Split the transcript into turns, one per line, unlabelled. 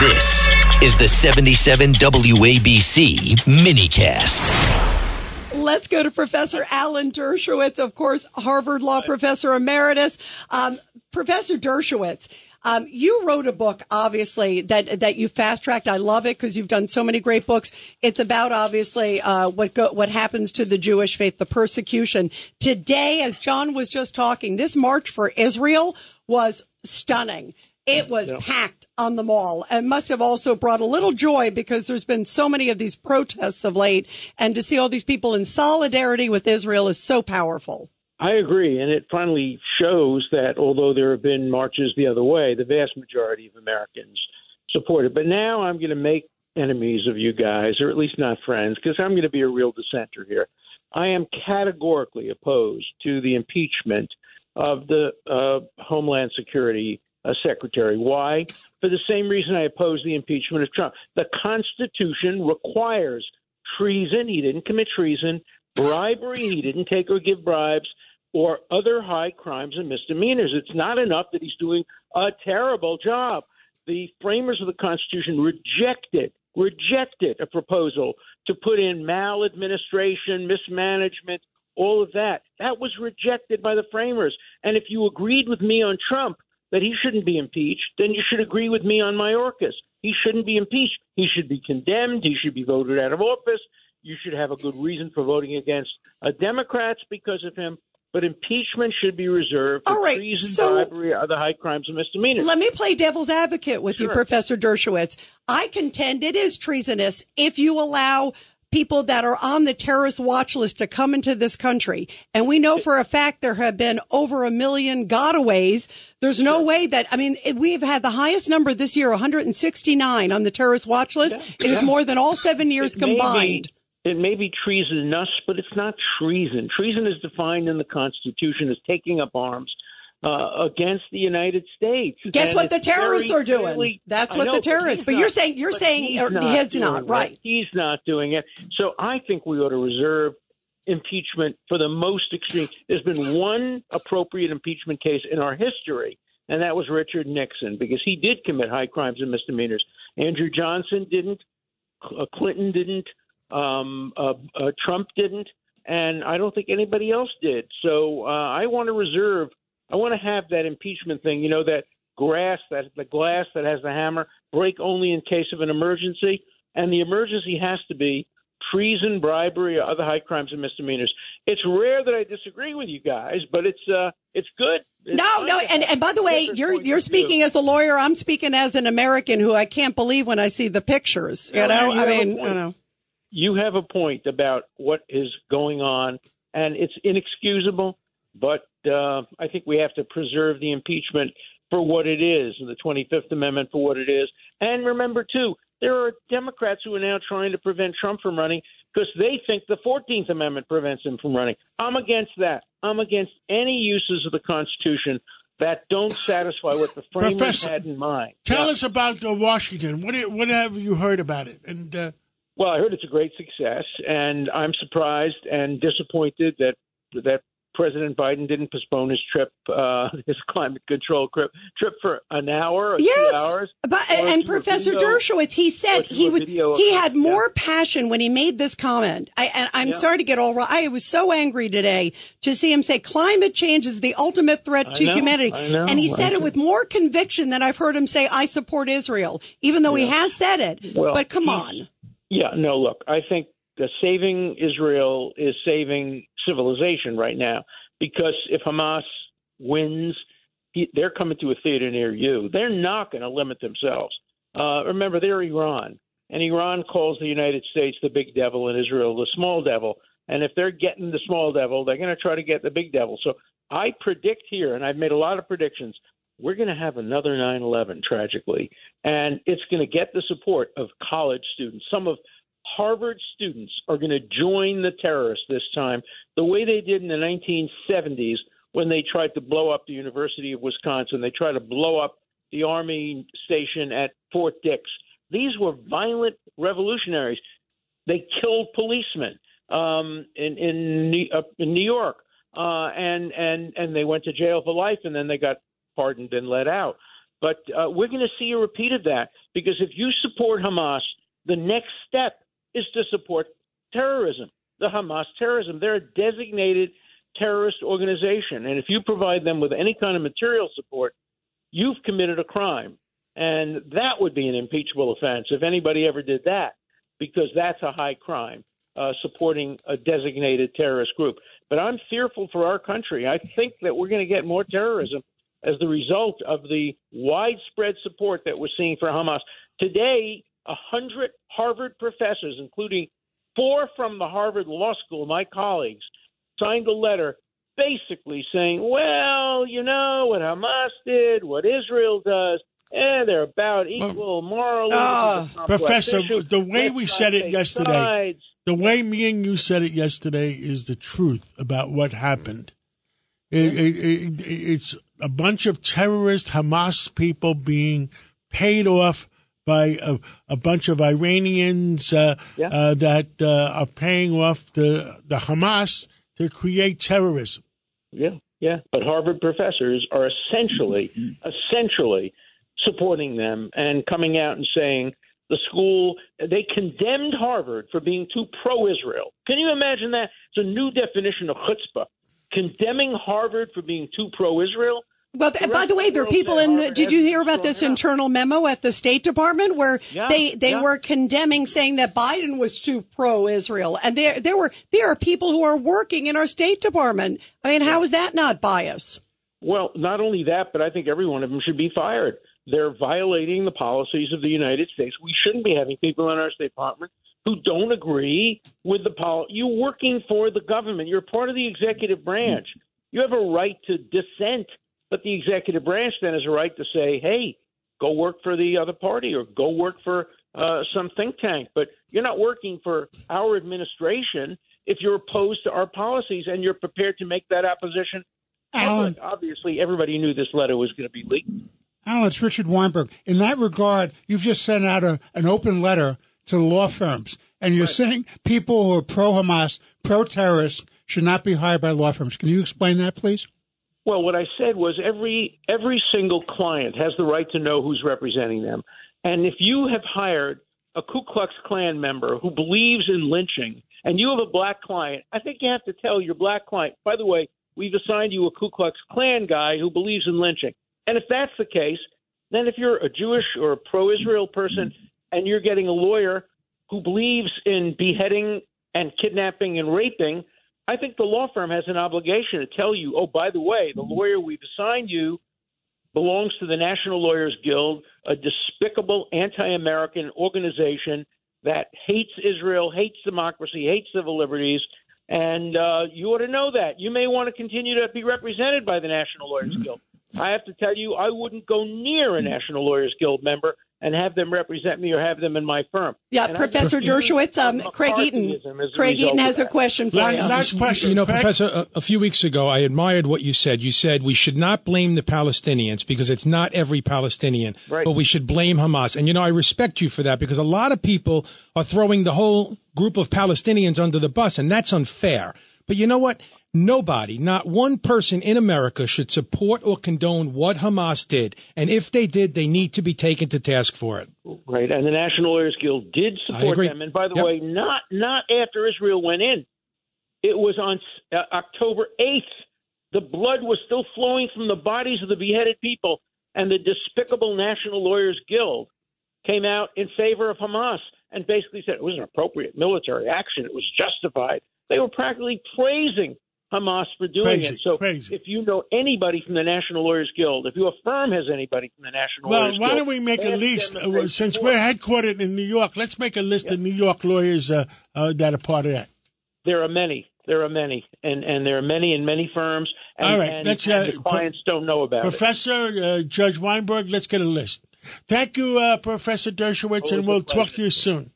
This is the 77 WABC minicast.
Let's go to Professor Alan Dershowitz, of course, Harvard Law Professor Emeritus. Um, Professor Dershowitz, um, you wrote a book, obviously that that you fast tracked. I love it because you've done so many great books. It's about obviously uh, what go, what happens to the Jewish faith, the persecution. Today, as John was just talking, this march for Israel was stunning. It was packed on the mall and must have also brought a little joy because there's been so many of these protests of late. And to see all these people in solidarity with Israel is so powerful.
I agree. And it finally shows that although there have been marches the other way, the vast majority of Americans support it. But now I'm going to make enemies of you guys, or at least not friends, because I'm going to be a real dissenter here. I am categorically opposed to the impeachment of the uh, Homeland Security a secretary. Why? For the same reason I oppose the impeachment of Trump. The Constitution requires treason. He didn't commit treason, bribery. He didn't take or give bribes, or other high crimes and misdemeanors. It's not enough that he's doing a terrible job. The framers of the Constitution rejected rejected a proposal to put in maladministration, mismanagement, all of that. That was rejected by the framers. And if you agreed with me on Trump, that he shouldn't be impeached, then you should agree with me on Mayorkas. He shouldn't be impeached. He should be condemned. He should be voted out of office. You should have a good reason for voting against uh, Democrats because of him. But impeachment should be reserved for
All right,
treason,
so
bribery, other high crimes and misdemeanors.
Let me play devil's advocate with
sure.
you, Professor Dershowitz. I contend it is treasonous if you allow people that are on the terrorist watch list to come into this country. And we know for a fact there have been over a million gotaways. There's no way that, I mean, we've had the highest number this year, 169 on the terrorist watch list. Yeah. It is more than all seven years
it
combined.
Be, it may be treasonous, but it's not treason. Treason is defined in the Constitution as taking up arms uh, against the United States.
Guess
and
what the terrorists are doing? That's what
know,
the terrorists. But,
but
you're saying you're saying
he's
or,
not,
he's not right.
He's not doing it. So I think we ought to reserve impeachment for the most extreme. There's been one appropriate impeachment case in our history, and that was Richard Nixon because he did commit high crimes and misdemeanors. Andrew Johnson didn't. Uh, Clinton didn't. Um, uh, uh, Trump didn't. And I don't think anybody else did. So uh, I want to reserve I want to have that impeachment thing. You know that grass, that the glass that has the hammer, break only in case of an emergency, and the emergency has to be treason, bribery, or other high crimes and misdemeanors. It's rare that I disagree with you guys, but it's uh, it's good. It's
no, no, and, and by the way, you're you're speaking as a lawyer. I'm speaking as an American who I can't believe when I see the pictures. You know,
you
I mean, you know.
You have a point about what is going on, and it's inexcusable. But uh, I think we have to preserve the impeachment for what it is, and the 25th Amendment for what it is. And remember, too, there are Democrats who are now trying to prevent Trump from running because they think the 14th Amendment prevents him from running. I'm against that. I'm against any uses of the Constitution that don't satisfy what the framers
Professor,
had in mind.
Tell
yeah.
us about uh, Washington. What, what have you heard about it? And uh...
well, I heard it's a great success, and I'm surprised and disappointed that that President Biden didn't postpone his trip, uh, his climate control trip, trip for an hour or
yes,
two hours.
But and Professor
video,
Dershowitz, he said he was he had more yeah. passion when he made this comment. I, and I'm yeah. sorry to get all. Wrong. I was so angry today to see him say climate change is the ultimate threat to
know,
humanity, and he said it with more conviction than I've heard him say I support Israel, even though yeah. he has said it.
Well,
but come on.
Yeah, no, look, I think the saving Israel is saving civilization right now because if Hamas wins, he, they're coming to a theater near you. They're not going to limit themselves. Uh, remember, they're Iran, and Iran calls the United States the big devil and Israel the small devil. And if they're getting the small devil, they're going to try to get the big devil. So I predict here, and I've made a lot of predictions, we're going to have another 9 11, tragically. And it's going to get the support of college students. Some of Harvard students are going to join the terrorists this time, the way they did in the 1970s when they tried to blow up the University of Wisconsin. They tried to blow up the Army station at Fort Dix. These were violent revolutionaries. They killed policemen um, in in New, uh, in New York, uh, and and and they went to jail for life, and then they got pardoned and let out. But uh, we're going to see a repeat of that because if you support Hamas, the next step is to support terrorism, the Hamas terrorism. They're a designated terrorist organization. And if you provide them with any kind of material support, you've committed a crime. And that would be an impeachable offense if anybody ever did that, because that's a high crime, uh, supporting a designated terrorist group. But I'm fearful for our country. I think that we're going to get more terrorism as the result of the widespread support that we're seeing for Hamas. Today, a hundred Harvard professors, including four from the Harvard Law School, my colleagues, signed a letter basically saying, well, you know, what Hamas did, what Israel does, and they're about equal morally.
Uh, Professor, the way Let's we said it yesterday, sides. the way me and you said it yesterday is the truth about what happened. It, it, it, it's a bunch of terrorist Hamas people being paid off by a, a bunch of Iranians uh, yeah. uh, that uh, are paying off the, the Hamas to create terrorism.
Yeah, yeah. But Harvard professors are essentially, essentially supporting them and coming out and saying the school they condemned Harvard for being too pro-Israel. Can you imagine that? It's a new definition of chutzpah. Condemning Harvard for being too pro-Israel
well, the by the way, there are people in the. Did you hear about this internal memo at the State Department where yeah, they they yeah. were condemning, saying that Biden was too pro-Israel, and there there were there are people who are working in our State Department. I mean, how is that not bias?
Well, not only that, but I think every one of them should be fired. They're violating the policies of the United States. We shouldn't be having people in our State Department who don't agree with the policy. You're working for the government. You're part of the executive branch. Mm. You have a right to dissent but the executive branch then has a right to say, hey, go work for the other party or go work for uh, some think tank. But you're not working for our administration if you're opposed to our policies and you're prepared to make that opposition. Alan, obviously, everybody knew this letter was going to be leaked.
Alan, it's Richard Weinberg. In that regard, you've just sent out a, an open letter to the law firms, and you're right. saying people who are pro Hamas, pro terrorist, should not be hired by law firms. Can you explain that, please?
Well, what I said was every every single client has the right to know who's representing them. And if you have hired a Ku Klux Klan member who believes in lynching and you have a black client, I think you have to tell your black client, by the way, we've assigned you a Ku Klux Klan guy who believes in lynching. And if that's the case, then if you're a Jewish or a pro Israel person and you're getting a lawyer who believes in beheading and kidnapping and raping, I think the law firm has an obligation to tell you, oh, by the way, the lawyer we've assigned you belongs to the National Lawyers Guild, a despicable anti American organization that hates Israel, hates democracy, hates civil liberties. And uh, you ought to know that. You may want to continue to be represented by the National Lawyers Guild. I have to tell you, I wouldn't go near a National Lawyers Guild member and have them represent me or have them in my firm.
Yeah, and Professor Dershowitz, um, Craig Eaton. Craig Eaton has a question for
last,
you.
Last question.
You know, Craig? Professor, a, a, few weeks ago, I admired what you said. You said we should not blame the Palestinians because it's not every Palestinian, right. but we should blame Hamas. And you know, I respect you for that because a lot of people are throwing the whole group of Palestinians under the bus, and that's unfair. But you know what? Nobody, not one person in America should support or condone what Hamas did. And if they did, they need to be taken to task for it.
Right. And the National Lawyers Guild did support them. And by the yep. way, not not after Israel went in. It was on uh, October 8th. The blood was still flowing from the bodies of the beheaded people. And the despicable National Lawyers Guild came out in favor of Hamas and basically said it was an appropriate military action. It was justified. They were practically praising Hamas for doing
crazy,
it. So
crazy.
if you know anybody from the National Lawyers Guild, if your firm has anybody from the National
well,
Lawyers
Guild. Well,
why
don't we make a list? Uh, since we're headquartered in New York, let's make a list yeah. of New York lawyers uh, uh, that are part of that.
There are many. There are many, and and there are many in many firms. And,
All right,
and,
let's.
And the clients pro- don't know about
Professor,
it.
Uh, Judge Weinberg, let's get a list. Thank you, uh, Professor Dershowitz, Always and we'll talk to you soon.